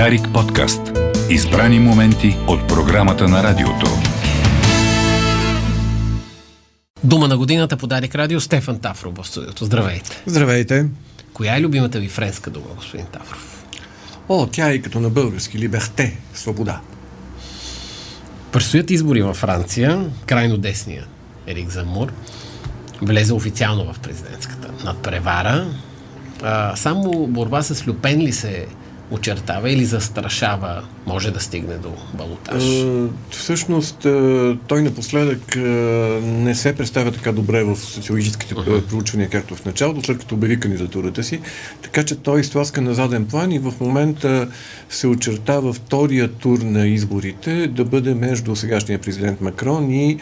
Дарик подкаст. Избрани моменти от програмата на радиото. Дума на годината по Дарик Радио Стефан Тафров в студиото. Здравейте. Здравейте. Коя е любимата ви френска дума, господин Тафров? О, тя е като на български. Либерте. Свобода. Предстоят избори във Франция. Крайно десния Ерик Замур влезе официално в президентската надпревара. А, само борба с Люпен ли се очертава или застрашава, може да стигне до балотаж? всъщност, той напоследък не се представя така добре в социологическите uh-huh. проучвания, както в началото, след като обяви кандидатурата си. Така че той изтласка на заден план и в момента се очертава втория тур на изборите да бъде между сегашния президент Макрон и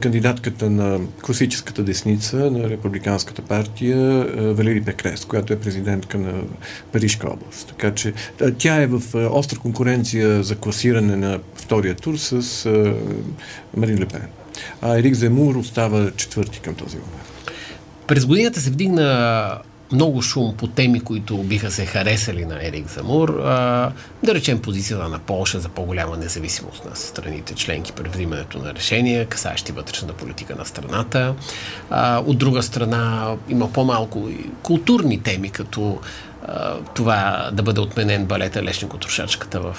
кандидатката на класическата десница на Републиканската партия Валери Пекрес, която е президентка на Парижка област. Така че тя е в остра конкуренция за класиране на втория тур с Марин Лепен. А Ерик Земур остава четвърти към този момент. През годината се вдигна много шум по теми, които биха се харесали на Ерик Замур. А, да речем позицията на Полша за по-голяма независимост на страните членки при взимането на решения, касащи вътрешната политика на страната. А, от друга страна има по-малко и културни теми, като а, това да бъде отменен балета Лешнико Трошачката в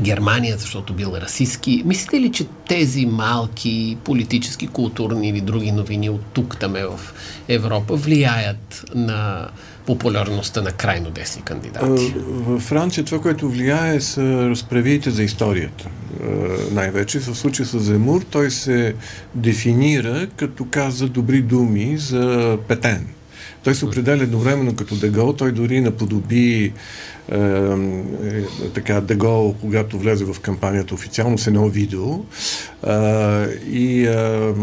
Германия, защото бил расистски. Мислите ли, че тези малки политически, културни или други новини от тук там в Европа влияят на популярността на крайно десни кандидати? В Франция това, което влияе са разправиите за историята. Най-вече в случая с Земур той се дефинира като каза добри думи за Петен. Той се определя едновременно като Дегол, той дори наподоби е, е, така Дегол, когато влезе в кампанията. Официално с едно видео е, и е,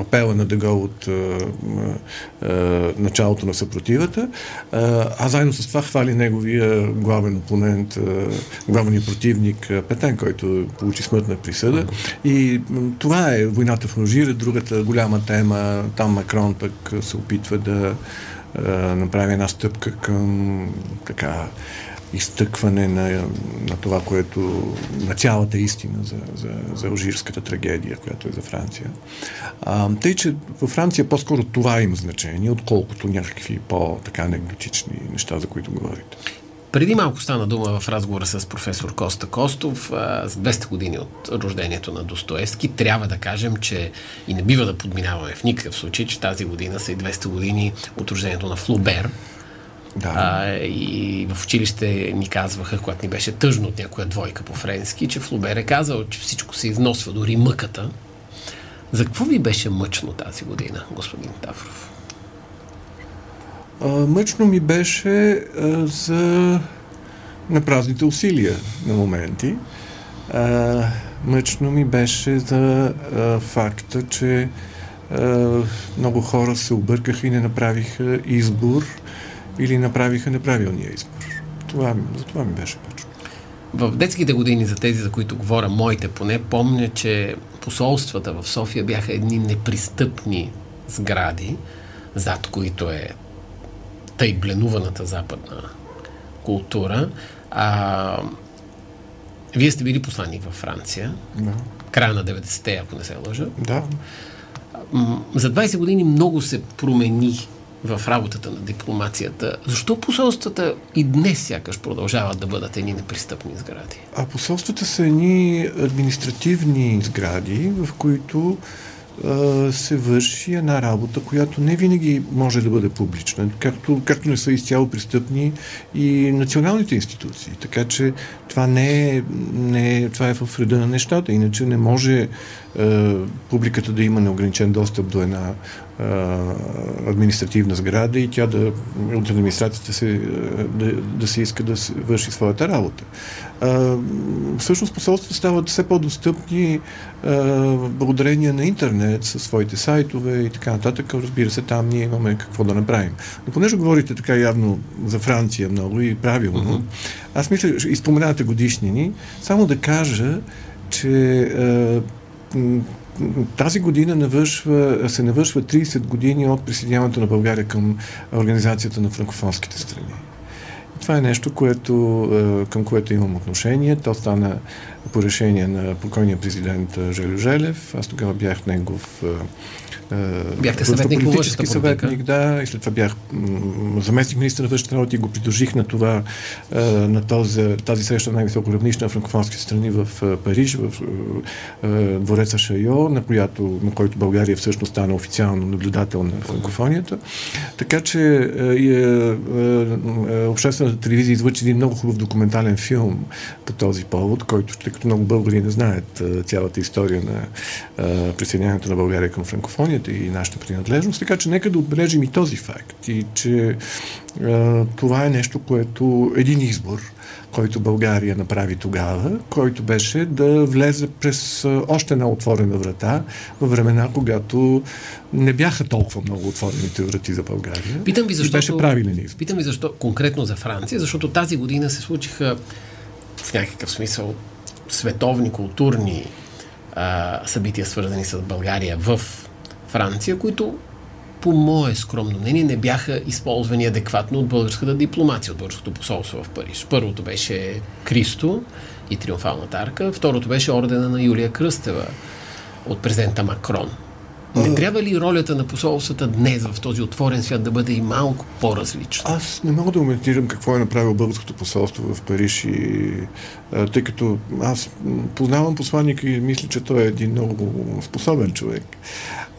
апела на Дегол от е, е, началото на съпротивата, е, а заедно с това хвали неговия главен опонент, е, главният противник е, Петен, който получи смъртна присъда. И това е войната в Алжира, другата голяма тема, там Макрон пък се опитва да направи една стъпка към така изтъкване на, на това, което на цялата истина за, за, за алжирската трагедия, която е за Франция. А, тъй, че във Франция по-скоро това има значение, отколкото някакви по-така анекдотични неща, за които говорите. Преди малко стана дума в разговора с професор Коста Костов а, с 200 години от рождението на Достоевски. Трябва да кажем, че и не бива да подминаваме в никакъв случай, че тази година са и 200 години от рождението на Флобер. Да. А, и в училище ни казваха, когато ни беше тъжно от някоя двойка по френски, че Флобер е казал, че всичко се износва, дори мъката. За какво ви беше мъчно тази година, господин Тафров? Мъчно ми беше а, за напразните усилия на моменти. А, мъчно ми беше за а, факта, че а, много хора се объркаха и не направиха избор или направиха неправилния избор. Това, за това ми беше мъчно. В детските години, за тези, за които говоря, моите поне, помня, че посолствата в София бяха едни непристъпни сгради, зад които е тъй бленуваната западна култура. А, вие сте били посланник във Франция. Да. Края на 90-те, ако не се лъжа. Да. За 20 години много се промени в работата на дипломацията. Защо посолствата и днес сякаш продължават да бъдат едни непристъпни сгради? А посолствата са едни административни сгради, в които се върши една работа, която не винаги може да бъде публична, както, както не са изцяло престъпни и националните институции. Така че това не е, не е, това е в реда на нещата. Иначе не може е, публиката да има неограничен достъп до една административна сграда и тя да от администрацията се, да, да се иска да върши своята работа. Е, всъщност посолствата стават все по-достъпни е, благодарение на интернет със своите сайтове и така нататък. Разбира се, там ние имаме какво да направим. Но понеже говорите така явно за Франция много и правилно, uh-huh. аз мисля, изпоменавате годишнини, само да кажа, че е, тази година навършва, се навършва 30 години от присъединяването на България към Организацията на франкофонските страни. Това е нещо, което, към което имам отношение. То стана по решение на покойния президент Желю Желев. Аз тогава бях негов Бяхте съветник по политически съветник, да, и след това бях заместник министър на външните работи и го придружих на това, на този, тази среща на най-високо равнище на франкофонски страни в Париж, в двореца Шайо, на, която, на който България всъщност стана официално наблюдател на франкофонията. Така че обществената телевизия излъчи един много хубав документален филм по този повод, който, тъй като много българи не знаят цялата история на присъединяването на България към франкофония, отношенията и нашата принадлежност, така че нека да отбележим и този факт и че а, това е нещо, което един избор, който България направи тогава, който беше да влезе през още една отворена врата във времена, когато не бяха толкова много отворените врати за България. Питам ви защо. Беше правилен избор. Питам ви защо конкретно за Франция, защото тази година се случиха в някакъв смисъл световни културни а, събития, свързани с България в Франция, които по мое скромно мнение не бяха използвани адекватно от българската дипломация, от българското посолство в Париж. Първото беше Кристо и Триумфалната арка, второто беше ордена на Юлия Кръстева от президента Макрон. Не трябва ли ролята на посолствата днес в този отворен свят да бъде и малко по-различна? Аз не мога да коментирам какво е направило българското посолство в Париж и а, тъй като аз познавам посланника и мисля, че той е един много способен човек.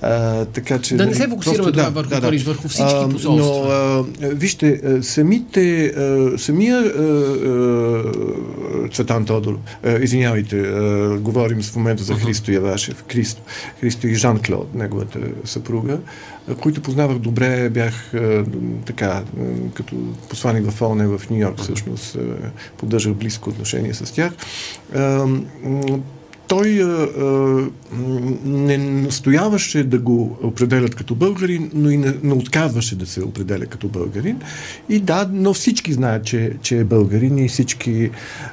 А, така, че, да не се фокусираме това да, върху да, Париж, върху всички а, посолства. Но, а, вижте, самите, а, самия а, Цветан Тодор, а, извинявайте, а, говорим в момента за Христо Явашев, Христо, Христо и Жан Клод, неговата съпруга, които познавах добре, бях така, като посланик в ОНЕ в Нью Йорк, всъщност, поддържах близко отношение с тях. Той а, а, не настояваше да го определят като българин, но и не, не отказваше да се определя като българин. И да, но всички знаят, че, че е българин и всички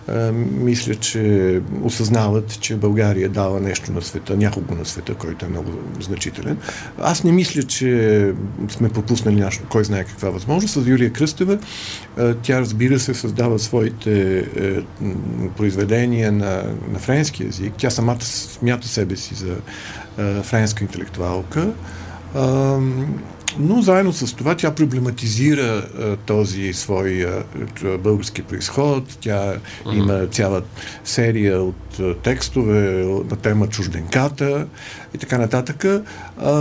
а, мислят, че осъзнават, че България дава нещо на света, някого на света, който е много значителен. Аз не мисля, че сме пропуснали нещо, кой знае каква възможност. С Юлия Кръстева а, тя, разбира се, създава своите а, е, произведения на, на френски язик тя самата смята себе си за а, френска интелектуалка. А, но заедно с това тя проблематизира а, този свой а, български происход. Тя mm-hmm. има цяла серия от а, текстове на тема чужденката и така нататък. А,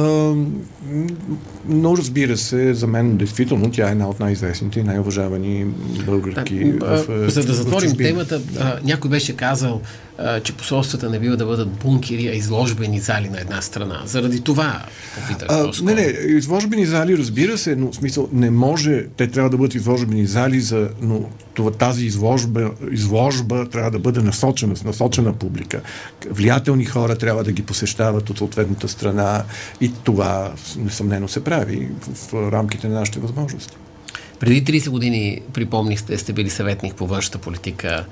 но разбира се, за мен действително тя е една от най-известните и най-уважавани българки. Да, в, за да затворим в темата, а, някой беше казал, а, че посолствата не бива да бъдат бункери, а изложбени зали на една страна. Заради това попитах. А, не, не, изложбени зали, разбира се, но в смисъл не може, те трябва да бъдат изложбени зали, за, но това, тази изложба, изложба трябва да бъде насочена, с насочена публика. Влиятелни хора трябва да ги посещават от съответната страна и това несъмнено се прави в, в рамките на нашите възможности. Преди 30 години, припомнихте, сте били съветник по външната политика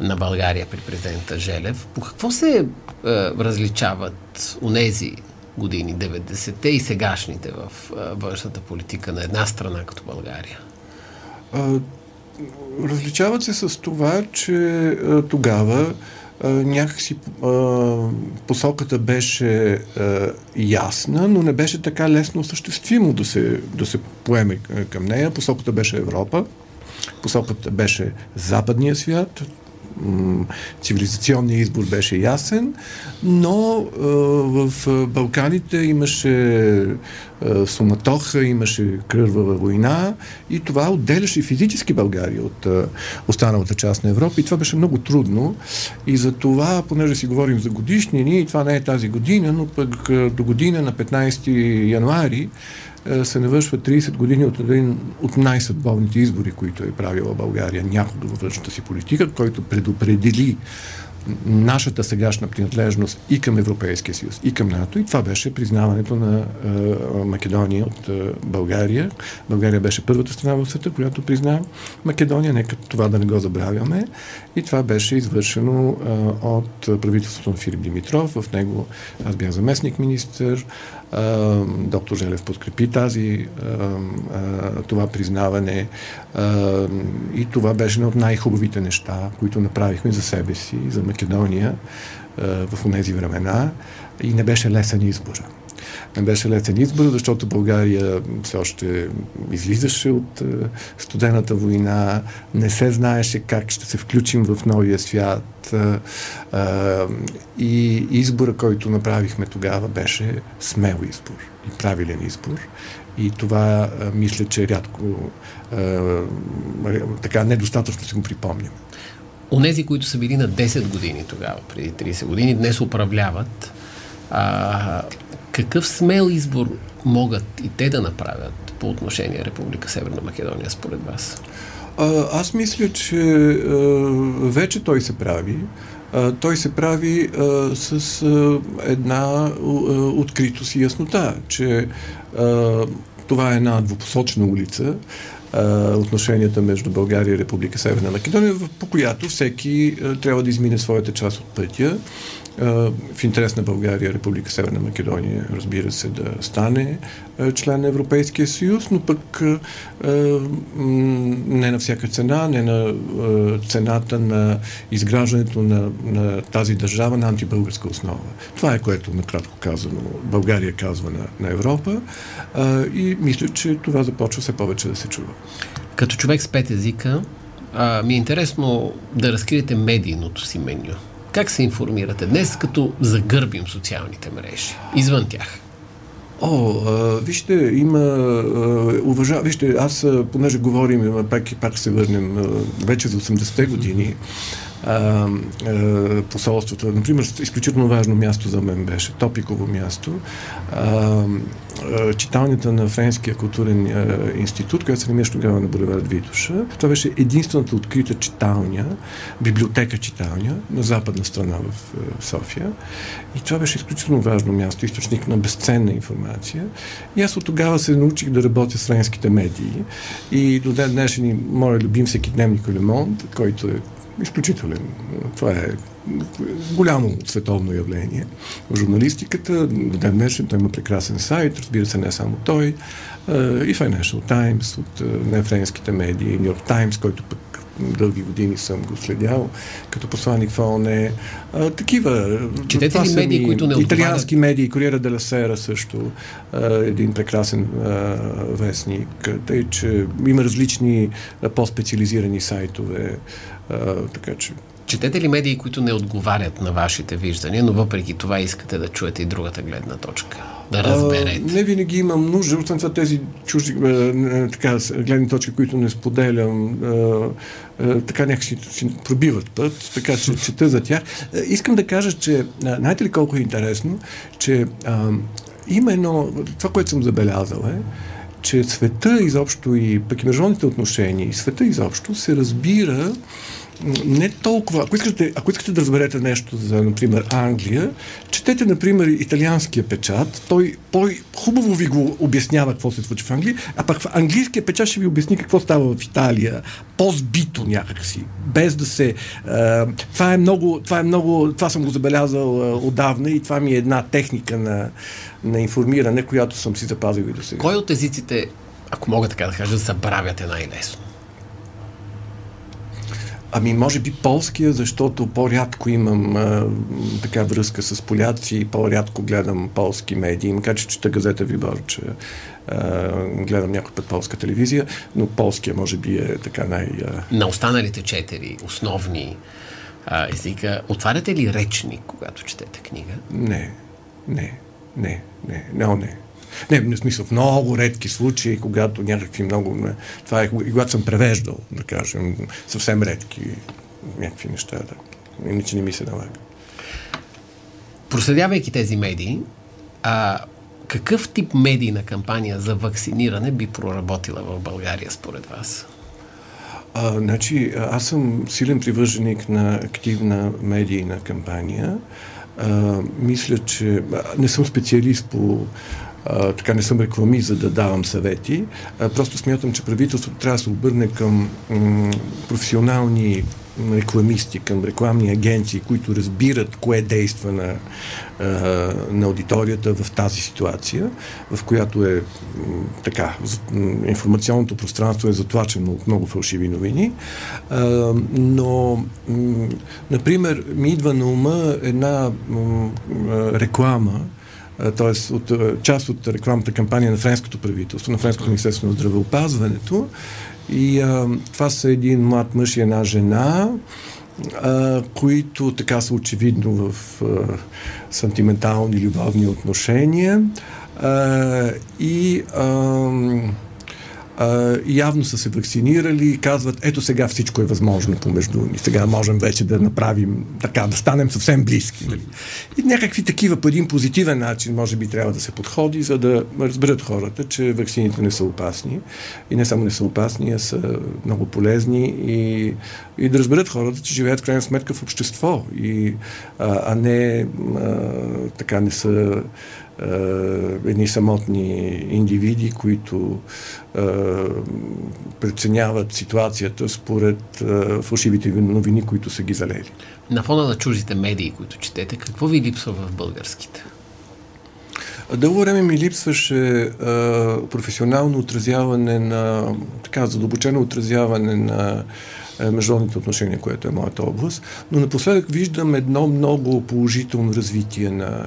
на България при президента Желев. По какво се е, различават унези години, 90-те и сегашните в е, външната политика на една страна като България? А, различават се с това, че а, тогава а, някакси а, посоката беше а, ясна, но не беше така лесно осъществимо да се, да се поеме към нея. Посоката беше Европа, посоката беше западния свят, цивилизационният избор беше ясен, но в Балканите имаше суматоха, имаше кръвава война и това отделяше физически България от останалата част на Европа и това беше много трудно. И за това, понеже си говорим за годишнини и това не е тази година, но пък до година на 15 януари се навършва 30 години от един от най-съдбовните избори, които е правила България някога във външната си политика, който предопредели нашата сегашна принадлежност и към Европейския съюз, и към НАТО. И това беше признаването на е, Македония от е, България. България беше първата страна в света, която призна Македония. Нека това да не го забравяме. И това беше извършено е, от правителството на Филип Димитров. В него аз бях заместник министър. Доктор Желев подкрепи тази, това признаване и това беше едно от най-хубавите неща, които направихме за себе си, за Македония в тези времена и не беше лесен избор не беше лесен избор, защото България все още излизаше от е, студената война, не се знаеше как ще се включим в новия свят е, е, и избора, който направихме тогава, беше смел избор и правилен избор. И това мисля, че рядко така недостатъчно си го припомням. Онези, които са били на 10 години тогава, преди 30 години, днес управляват. А, какъв смел избор могат и те да направят по отношение Република Северна Македония, според вас? А, аз мисля, че а, вече той се прави. А, той се прави а, с а, една а, откритост и яснота, че а, това е една двупосочна улица, отношенията между България и Република Северна Македония, по която всеки трябва да измине своята част от пътя в интерес на България, Република Северна Македония, разбира се, да стане член на Европейския съюз, но пък не на всяка цена, не на цената на изграждането на, на тази държава на антибългарска основа. Това е което, накратко казано, България казва на, на Европа и мисля, че това започва все повече да се чува. Като човек с пет езика, ми е интересно да разкриете медийното си меню. Как се информирате днес, като загърбим социалните мрежи, извън тях? О, вижте, има а, уважа... Вижте, аз, понеже говорим, пак, пак се върнем вече за 80-те години, а, а, посолството. Например, изключително важно място за мен беше, топиково място. А, а, читалнята на Френския културен а, институт, която се намираше тогава на булевард Витуша. Това беше единствената открита читалня, библиотека читалня на западна страна в а, София. И това беше изключително важно място, източник на безценна информация. И аз от тогава се научих да работя с френските медии. И до ден днешен моят любим всеки дневник Лемонт, който е изключителен. Това е голямо световно явление в журналистиката. До ден днешен той има прекрасен сайт, разбира се, не само той, и Financial Times от нефренските медии, New York Times, който пък дълги години съм го следял като посланник в ООН. А, такива. Четете ли медии, които не отговарят? Италиански медии, Кориера де Сера също, а, един прекрасен а, вестник. Тъй, че има различни по-специализирани сайтове. А, така че Четете ли медии, които не отговарят на вашите виждания, но въпреки това искате да чуете и другата гледна точка? Да разберете. А, не винаги имам нужда, освен това тези чужди е, така, гледни точки, които не споделям, е, е, така някакси си пробиват път, така че чета за тях. Искам да кажа, че знаете ли колко е интересно, че а, има едно, това, което съм забелязал е, че света изобщо и пък и международните отношения и света изобщо се разбира не толкова. Ако искате, ако искате да разберете нещо за, например, Англия, четете, например, италианския печат. Той по-хубаво ви го обяснява какво се случва в Англия, а пък в английския печат ще ви обясни какво става в Италия. По-збито някакси. Без да се... А, това е много... Това е много... Това съм го забелязал а, отдавна и това ми е една техника на, на информиране, която съм си запазил и до сега. Кой от езиците, ако мога така да кажа, забравяте най-лесно? Ами, може би полския, защото по-рядко имам а, така връзка с поляци и по-рядко гледам полски медии. Макар че чета газета Вибор, че а, гледам някой път полска телевизия, но полския може би е така най... А... На останалите четири основни а, езика, отваряте ли речник, когато четете книга? Не, не, не, не, не, не. Не, в смисъл, в много редки случаи, когато някакви много... Това е, когато съм превеждал, да кажем, съвсем редки някакви неща, да. Иначе не ми се налага. Проследявайки тези медии, а, какъв тип медийна кампания за вакциниране би проработила в България според вас? А, значи, аз съм силен привърженик на активна медийна кампания. А, мисля, че не съм специалист по а, така не съм реклами, за да давам съвети. А, просто смятам, че правителството трябва да се обърне към м- професионални рекламисти, към рекламни агенции, които разбират кое действа на, на аудиторията в тази ситуация, в която е така, информационното пространство е затлачено от много фалшиви новини. Но, например, ми идва на ума една реклама, т.е. от част от рекламната кампания на френското правителство, на френското министерство на здравеопазването, и а, това са един млад мъж и една жена, а, които така са очевидно в а, сантиментални любовни отношения. А, и а, а, явно са се вакцинирали и казват, ето сега всичко е възможно помежду ни. Сега можем вече да направим така, да станем съвсем близки. Нали? И някакви такива по един позитивен начин може би трябва да се подходи, за да разберат хората, че вакцините не са опасни. И не само не са опасни, а са много полезни и, и да разберат хората, че живеят в крайна сметка в общество, и, а, а не а, така не са едни самотни индивиди, които е, преценяват ситуацията според е, фалшивите новини, които са ги залели. На фона на чуждите медии, които четете, какво ви липсва в българските? Дълго време ми липсваше а, професионално отразяване на, така, задълбочено отразяване на е, международните отношения, което е моята област. Но напоследък виждам едно много положително развитие на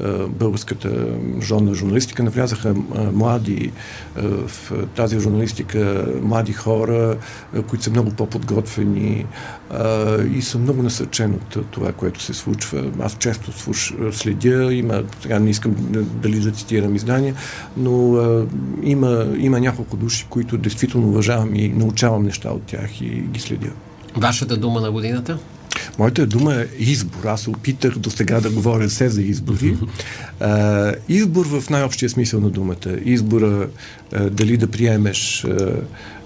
е, българската международна журналистика. Навлязаха е, млади в тази журналистика, млади хора, които са много по-подготвени и съм много насърчен от това, което се случва. Аз често следя, има, сега не искам дали да цитирам издания, но има, има няколко души, които действително уважавам и научавам неща от тях и ги следя. Вашата дума на годината? Моята дума е избор. Аз опитах до сега да говоря все за избори. А, избор в най-общия смисъл на думата. Избора а, дали да приемеш а,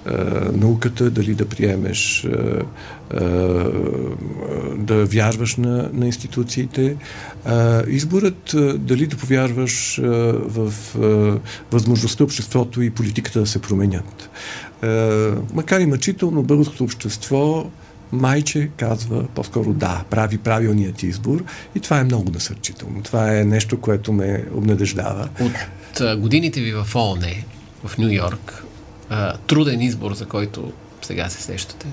а, науката, дали да приемеш а, а, да вярваш на, на институциите. А, изборът а, дали да повярваш а, в а, възможността обществото и политиката да се променят. А, макар и мъчително, българското общество майче казва по-скоро да, прави правилният избор и това е много насърчително. Това е нещо, което ме обнадеждава. От годините ви в ООН, в Нью Йорк, труден избор, за който сега се сещате?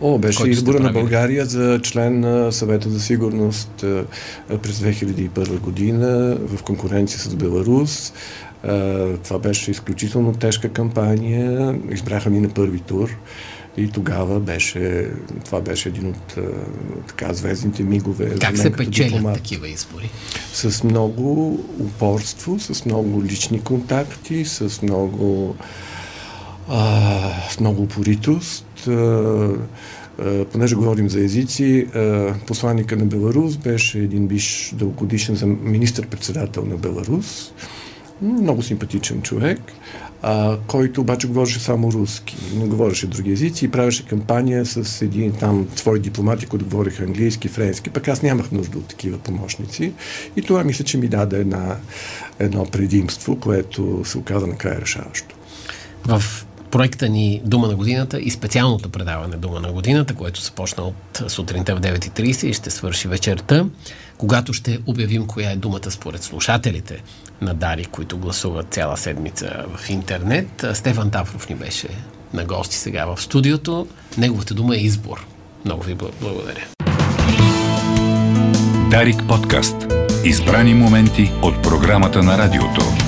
О, беше избора на България за член на съвета за сигурност през 2001 година в конкуренция с Беларус. Това беше изключително тежка кампания. Избраха ни на първи тур. И тогава беше, това беше един от така звездните мигове. Как се печелят дипломат. такива избори? С много упорство, с много лични контакти, с много, а, с много упоритост. А, понеже говорим за езици, посланника на Беларус беше един биш дългогодишен министър-председател на Беларус, много симпатичен човек а, който обаче говореше само руски, не говореше други езици и правеше кампания с един там свои дипломати, които говориха английски, френски. Пък аз нямах нужда от такива помощници. И това мисля, че ми даде една, едно предимство, което се оказа накрая решаващо. В проекта ни Дума на годината и специалното предаване Дума на годината, което започна от сутринта в 9.30 и ще свърши вечерта, когато ще обявим коя е думата според слушателите на Дари, които гласуват цяла седмица в интернет. Стефан Тафров ни беше на гости сега в студиото. Неговата дума е избор. Много ви благодаря. Дарик подкаст. Избрани моменти от програмата на радиото.